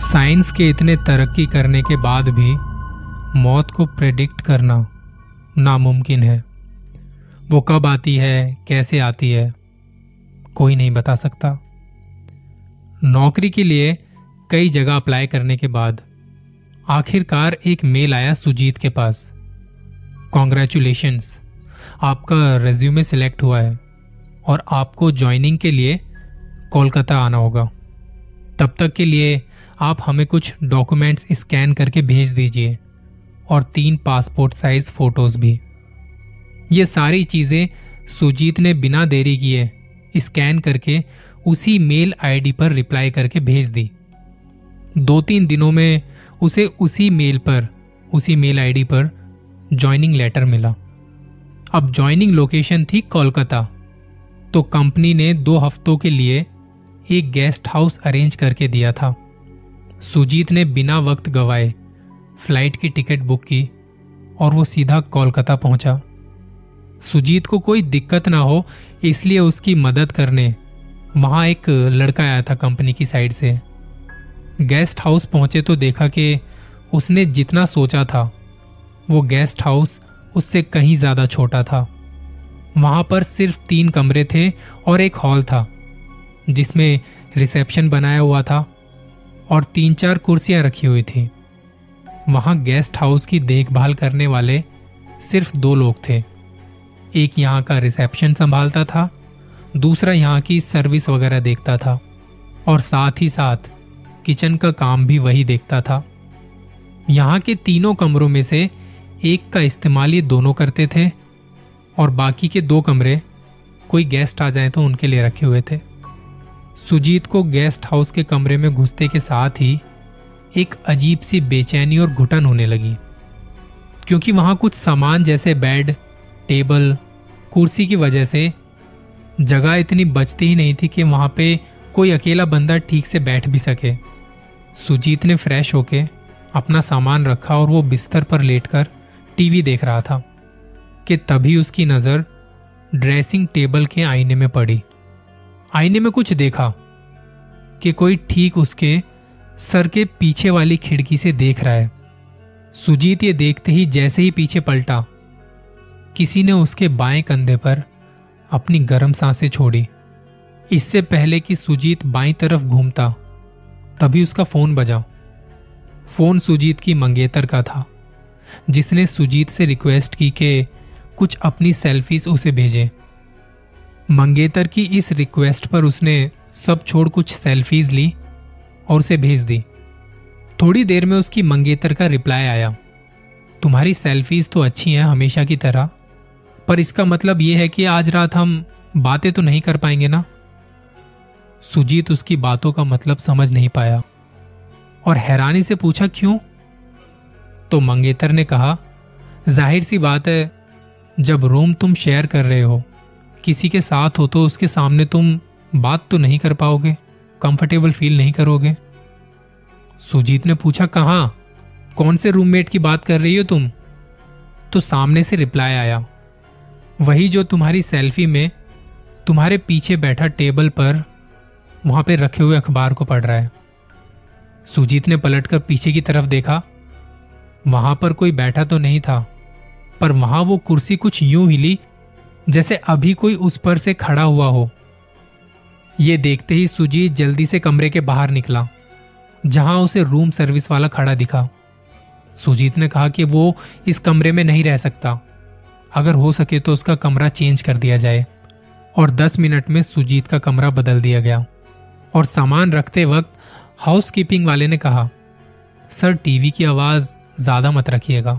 Science के इतने तरक्की करने के बाद भी मौत को प्रेडिक्ट करना नामुमकिन है। वो कब आती है, कैसे आती है, कोई नहीं बता सकता। नौकरी के लिए कई जगह अप्लाई करने के बाद आखिरकार एक मेल आया सुजीत के पास। कॉन्ग्रेचुलेशंस आपका रेज्यूमे सिलेक्ट हुआ है और आपको ज्वाइनिंग के लिए कोलकाता आना होगा। तब तक के लिए आप हमें कुछ डॉक्यूमेंट्स स्कैन करके भेज दीजिए और तीन पासपोर्ट साइज़ फ़ोटोज़ भी। ये सारी चीज़ें सुजीत ने बिना देरी किए स्कैन करके उसी मेल आईडी पर रिप्लाई करके भेज दी। दो तीन दिनों में उसे उसी मेल पर, उसी मेल आईडी पर ज्वाइनिंग लेटर मिला। अब ज्वाइनिंग लोकेशन थी कोलकाता तो कंपनी ने दो हफ्तों के लिए एक गेस्ट हाउस अरेंज करके दिया था। सुजीत ने बिना वक्त गवाए फ़्लाइट की टिकट बुक की और वो सीधा कोलकाता पहुँचा। सुजीत को कोई दिक्कत ना हो, इसलिए उसकी मदद करने वहाँ एक लड़का आया था कंपनी की साइड से। गेस्ट हाउस पहुँचे तो देखा कि उसने जितना सोचा था, वो गेस्ट हाउस उससे कहीं ज़्यादा छोटा था। वहाँ पर सिर्फ़ तीन कमरे थे और एक हॉल था, जिसमें रिसेप्शन बनाया हुआ था। और तीन चार कुर्सियाँ रखी हुई थी। वहाँ गेस्ट हाउस की देखभाल करने वाले सिर्फ़ दो लोग थे। एक यहाँ का रिसेप्शन संभालता था, दूसरा यहाँ की सर्विस वगैरह देखता था, और साथ ही साथ किचन का काम भी वही देखता था। यहाँ के तीनों कमरों में से एक का इस्तेमाल ये दोनों करते थे, और बाकी के दो कमरे कोई गेस्ट आ जाए तो उनके लिए रखे हुए थे। सुजीत को गेस्ट हाउस के कमरे में घुसते के साथ ही एक अजीब सी बेचैनी और घुटन होने लगी। क्योंकि वहाँ कुछ सामान जैसे बेड, टेबल, कुर्सी की वजह से जगह इतनी बचती ही नहीं थी कि वहाँ पे कोई अकेला बंदा ठीक से बैठ भी सके। सुजीत ने फ्रेश होके अपना सामान रखा और वो बिस्तर पर लेटकर टीवी देख रहा था कि तभी उसकी नज़र ड्रेसिंग टेबल के आईने में पड़ी। आईने में कुछ देखा कि कोई ठीक उसके सर के पीछे वाली खिड़की से देख रहा है। सुजीत ये देखते ही जैसे ही पीछे पलटा, किसी ने उसके बाएँ कंधे पर अपनी गर्म साँसें छोड़ी। इससे पहले कि सुजीत बाईं तरफ़ घूमता, तभी उसका फ़ोन बजा। फ़ोन सुजीत की मंगेतर का था, जिसने सुजीत से रिक्वेस्ट की कि कुछ अपनी सेल्फीज उसे भेजे। मंगेतर की इस रिक्वेस्ट पर उसने सब छोड़ कुछ सेल्फीज ली और उसे भेज दी। थोड़ी देर में उसकी मंगेतर का रिप्लाई आया। तुम्हारी सेल्फीज तो अच्छी हैं हमेशा की तरह, पर इसका मतलब यह है कि आज रात हम बातें तो नहीं कर पाएँगे ना? सुजीत उसकी बातों का मतलब समझ नहीं पाया और हैरानी से पूछा, क्यों? तो मंगेतर ने कहा, ज़ाहिर सी बात है, जब रूम तुम शेयर कर रहे हो किसी के साथ हो तो उसके सामने तुम बात तो नहीं कर पाओगे कंफर्टेबल फील नहीं करोगे। सुजीत ने पूछा, कहा? कौन से रूममेट की बात कर रही हो तुम? तो सामने से रिप्लाई आया, वही जो तुम्हारी सेल्फी में तुम्हारे पीछे बैठा टेबल पर वहाँ पे रखे हुए अखबार को पढ़ रहा है। सुजीत ने पलटकर पीछे की तरफ़ देखा, वहाँ पर कोई बैठा तो नहीं था, पर वहाँ वो कुर्सी कुछ यूँ हिली जैसे अभी कोई उस पर से खड़ा हुआ हो। यह देखते ही सुजीत जल्दी से कमरे के बाहर निकला, जहाँ उसे रूम सर्विस वाला खड़ा दिखा। सुजीत ने कहा कि वो इस कमरे में नहीं रह सकता। अगर हो सके तो उसका कमरा चेंज कर दिया जाए। और 10 मिनट में सुजीत का कमरा बदल दिया गया। और सामान रखते वक्त हाउस कीपिंग वाले ने कहा, सर, टीवी की आवाज़ ज़्यादा मत रखिएगा।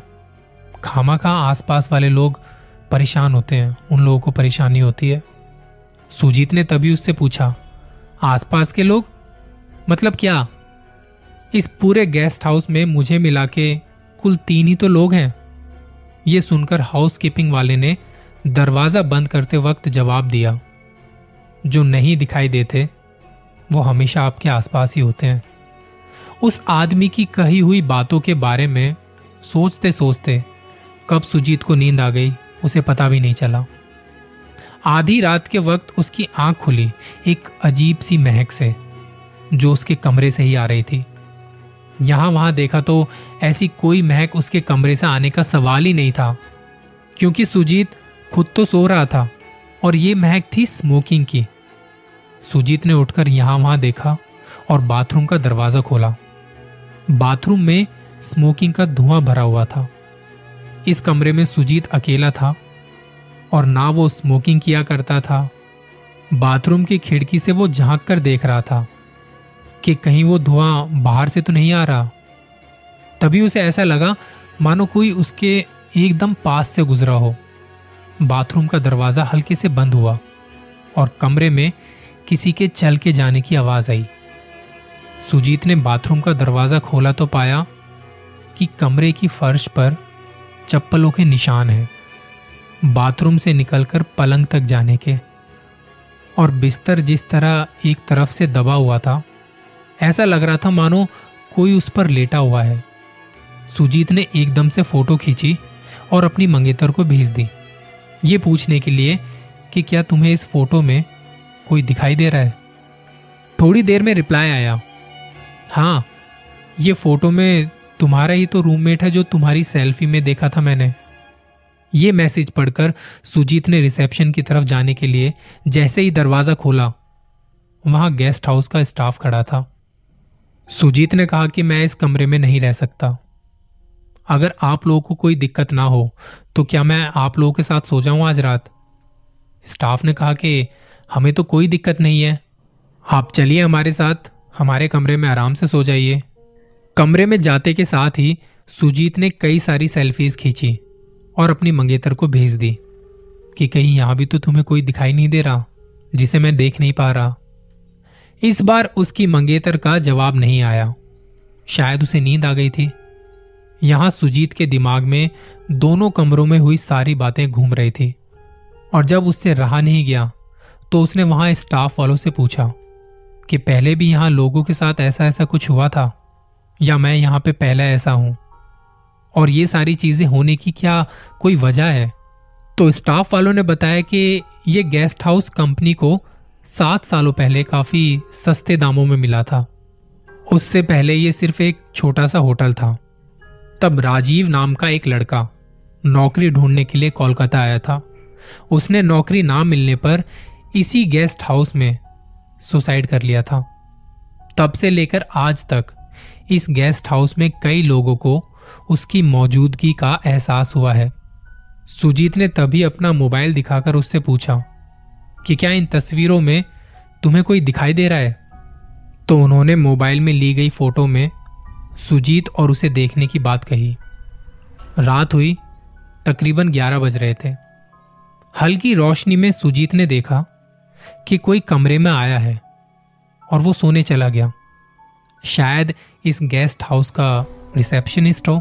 खामा खा आसपास वाले लोग परेशान होते हैं, उन लोगों को परेशानी होती है। सुजीत ने तभी उससे पूछा, आसपास के लोग? मतलब क्या? इस पूरे गेस्ट हाउस में मुझे मिला के कुल तीन ही तो लोग हैं। ये सुनकर हाउस कीपिंग वाले ने दरवाज़ा बंद करते वक्त जवाब दिया, जो नहीं दिखाई देते, वो हमेशा आपके आसपास ही होते हैं। उस आदमी की कही हुई बातों के बारे में सोचते सोचते कब सुजीत को नींद आ गई? उसे पता भी नहीं चला। आधी रात के वक्त उसकी आँख खुली, एक अजीब सी महक से, जो उसके कमरे से ही आ रही थी। यहाँ वहाँ देखा तो ऐसी कोई महक उसके कमरे से आने का सवाल ही नहीं था, क्योंकि सुजीत खुद तो सो रहा था, और ये महक थी स्मोकिंग की। सुजीत ने उठकर यहाँ वहाँ देखा और बाथरूम का दरवाज़ा खोला। बाथरूम में स्मोकिंग का धुआँ भरा हुआ था। इस कमरे में सुजीत अकेला था और ना वो स्मोकिंग किया करता था। बाथरूम की खिड़की से वो झाँक कर देख रहा था कि कहीं वो धुआँ बाहर से तो नहीं आ रहा। तभी उसे ऐसा लगा, मानो कोई उसके एकदम पास से गुजरा हो। बाथरूम का दरवाज़ा हल्के से बंद हुआ और कमरे में किसी के चल के जाने की आवाज़ आई। सुजीत ने बाथरूम का दरवाज़ा खोला तो पाया कि कमरे की फर्श पर चप्पलों के निशान हैं। बाथरूम से निकलकर पलंग तक जाने के। और बिस्तर जिस तरह एक तरफ़ से दबा हुआ था, ऐसा लग रहा था मानो कोई उस पर लेटा हुआ है। सुजीत ने एकदम से फ़ोटो खींची और अपनी मंगेतर को भेज दी। ये पूछने के लिए कि क्या तुम्हें इस फ़ोटो में कोई दिखाई दे रहा है? थोड़ी देर में रिप्लाई आया। हाँ ये फ़ोटो में तुम्हारा ही तो रूममेट है जो तुम्हारी सेल्फी में देखा था मैंने। ये मैसेज पढ़कर सुजीत ने रिसेप्शन की तरफ़ जाने के लिए जैसे ही दरवाज़ा खोला, वहाँ गेस्ट हाउस का स्टाफ खड़ा था। सुजीत ने कहा कि मैं इस कमरे में नहीं रह सकता। अगर आप लोगों को कोई दिक्कत ना हो तो क्या मैं आप लोगों के साथ सो जाऊँ आज रात? स्टाफ ने कहा कि हमें तो कोई दिक्कत नहीं है। आप चलिए हमारे साथ, हमारे कमरे में आराम से सो जाइए। कमरे में जाते के साथ ही सुजीत ने कई सारी सेल्फीज खींची और अपनी मंगेतर को भेज दी कि कहीं यहाँ भी तो तुम्हें कोई दिखाई नहीं दे रहा, जिसे मैं देख नहीं पा रहा। इस बार उसकी मंगेतर का जवाब नहीं आया। शायद उसे नींद आ गई थी। यहाँ सुजीत के दिमाग में दोनों कमरों में हुई सारी बातें घूम रही थी और जब उससे रहा नहीं गया तो उसने वहाँ स्टाफ वालों से पूछा कि पहले भी यहाँ लोगों के साथ ऐसा ऐसा कुछ हुआ था? या मैं यहाँ पे पहला ऐसा हूँ? और ये सारी चीज़ें होने की क्या कोई वजह है? तो स्टाफ वालों ने बताया कि ये गेस्ट हाउस कंपनी को सात सालों पहले काफ़ी सस्ते दामों में मिला था। उससे पहले ये सिर्फ़ एक छोटा सा होटल था। तब राजीव नाम का एक लड़का नौकरी ढूँढने के लिए कोलकाता आया था। उसने नौकरी ना मिलने पर इसी गेस्ट हाउस में सुसाइड कर लिया था। तब से लेकर आज तक इस गेस्ट हाउस में कई लोगों को उसकी मौजूदगी का एहसास हुआ है। सुजीत ने तभी अपना मोबाइल दिखाकर उससे पूछा कि क्या इन तस्वीरों में तुम्हें कोई दिखाई दे रहा है? तो उन्होंने मोबाइल में ली गई फ़ोटो में सुजीत और उसे देखने की बात कही। रात हुई, तकरीबन 11 बज रहे थे। हल्की रोशनी में सुजीत ने देखा कि कोई कमरे में आया है और वो सोने चला गया। शायद इस गेस्ट हाउस का रिसेप्शनिस्ट हो।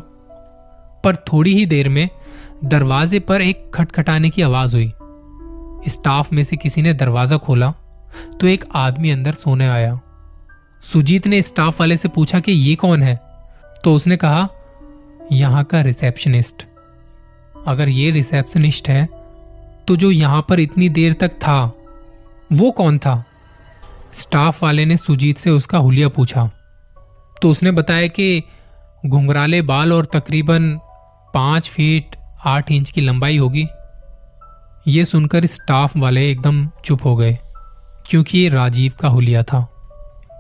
पर थोड़ी ही देर में दरवाजे पर एक खटखटाने की आवाज़ हुई। स्टाफ में से किसी ने दरवाज़ा खोला तो एक आदमी अंदर सोने आया। सुजीत ने स्टाफ वाले से पूछा कि ये कौन है? तो उसने कहा, यहाँ का रिसेप्शनिस्ट। अगर ये रिसेप्शनिस्ट है तो जो यहाँ पर इतनी देर तक था, वो कौन था? स्टाफ वाले ने सुजीत से उसका हुलिया पूछा। तो उसने बताया कि घुंघराले बाल और तकरीबन पाँच फीट आठ इंच की लंबाई होगी। ये सुनकर स्टाफ वाले एकदम चुप हो गए, क्योंकि ये राजीव का हुलिया था।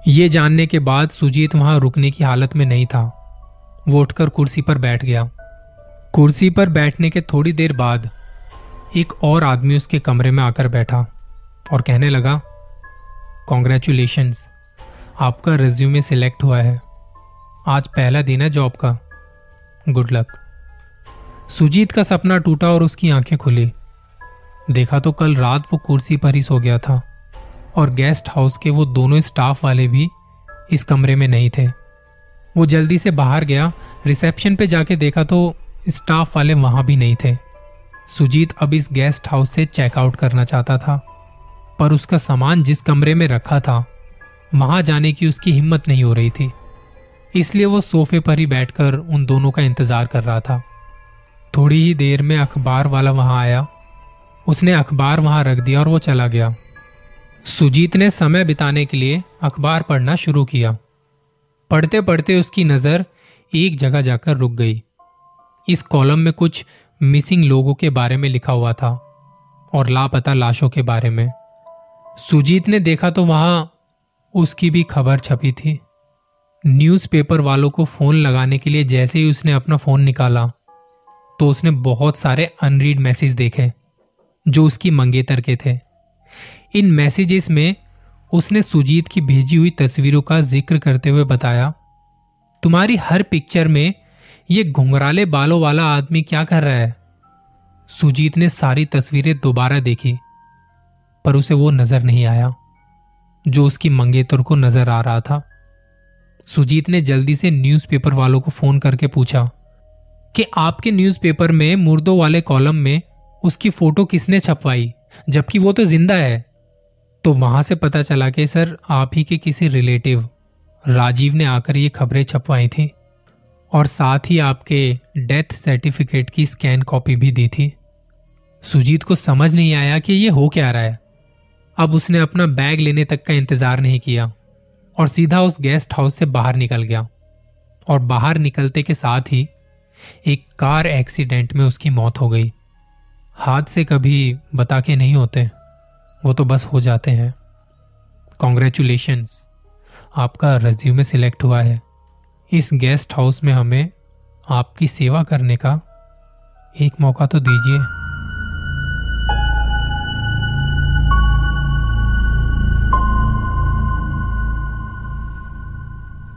ये जानने के बाद सुजीत वहाँ रुकने की हालत में नहीं था। वो उठकर कुर्सी पर बैठ गया। कुर्सी पर बैठने के थोड़ी देर बाद एक और आदमी उसके कमरे में आकर बैठा और कहने लगा कॉन्ग्रेचुलेशन आपका रिज्यूमे सिलेक्ट हुआ है। आज पहला दिन है जॉब का। गुड लक सुजीत का सपना टूटा और उसकी आँखें खुली। देखा तो कल रात वो कुर्सी पर ही सो गया था और गेस्ट हाउस के वो दोनों स्टाफ वाले भी इस कमरे में नहीं थे। वो जल्दी से बाहर गया रिसेप्शन पे जाके देखा तो स्टाफ वाले वहाँ भी नहीं थे। सुजीत अब इस गेस्ट हाउस से चेकआउट करना चाहता था, पर उसका सामान जिस कमरे में रखा था, वहाँ जाने की उसकी हिम्मत नहीं हो रही थी। इसलिए वो सोफे पर ही बैठकर उन दोनों का इंतज़ार कर रहा था। थोड़ी ही देर में अखबार वाला वहाँ आया। उसने अखबार वहाँ रख दिया और वो चला गया। सुजीत ने समय बिताने के लिए अखबार पढ़ना शुरू किया। पढ़ते पढ़ते उसकी नज़र एक जगह जाकर रुक गई। इस कॉलम में कुछ मिसिंग लोगों के बारे में लिखा हुआ था और लापता लाशों के बारे में। सुजीत ने देखा तो वहाँ उसकी भी खबर छपी थी। न्यूज़पेपर वालों को फ़ोन लगाने के लिए जैसे ही उसने अपना फ़ोन निकाला तो उसने बहुत सारे अनरीड मैसेज देखे, जो उसकी मंगेतर के थे। इन मैसेजेस में उसने सुजीत की भेजी हुई तस्वीरों का ज़िक्र करते हुए बताया, तुम्हारी हर पिक्चर में ये घुंघराले बालों वाला आदमी क्या कर रहा है? सुजीत ने सारी तस्वीरें दोबारा देखी, पर उसे वो नज़र नहीं आया, जो उसकी मंगेतर को नज़र आ रहा था। सुजीत ने जल्दी से न्यूज़पेपर वालों को फ़ोन करके पूछा कि आपके न्यूज़पेपर में मुर्दों वाले कॉलम में उसकी फ़ोटो किसने छपवाई? जबकि वो तो ज़िंदा है। तो वहाँ से पता चला कि सर, आप ही के किसी रिलेटिव राजीव ने आकर ये खबरें छपवाई थी और साथ ही आपके डेथ सर्टिफिकेट की स्कैन कॉपी भी दी थी। सुजीत को समझ नहीं आया कि ये हो क्या रहा है। अब उसने अपना बैग लेने तक का इंतज़ार नहीं किया। और सीधा उस गेस्ट हाउस से बाहर निकल गया। और बाहर निकलते के साथ ही एक कार एक्सीडेंट में उसकी मौत हो गई। हाथ से कभी बता के नहीं होते। वो तो बस हो जाते हैं। कॉन्ग्रेचुलेशंस आपका रेज्यूमे सिलेक्ट हुआ है। इस गेस्ट हाउस में हमें आपकी सेवा करने का एक मौका तो दीजिए।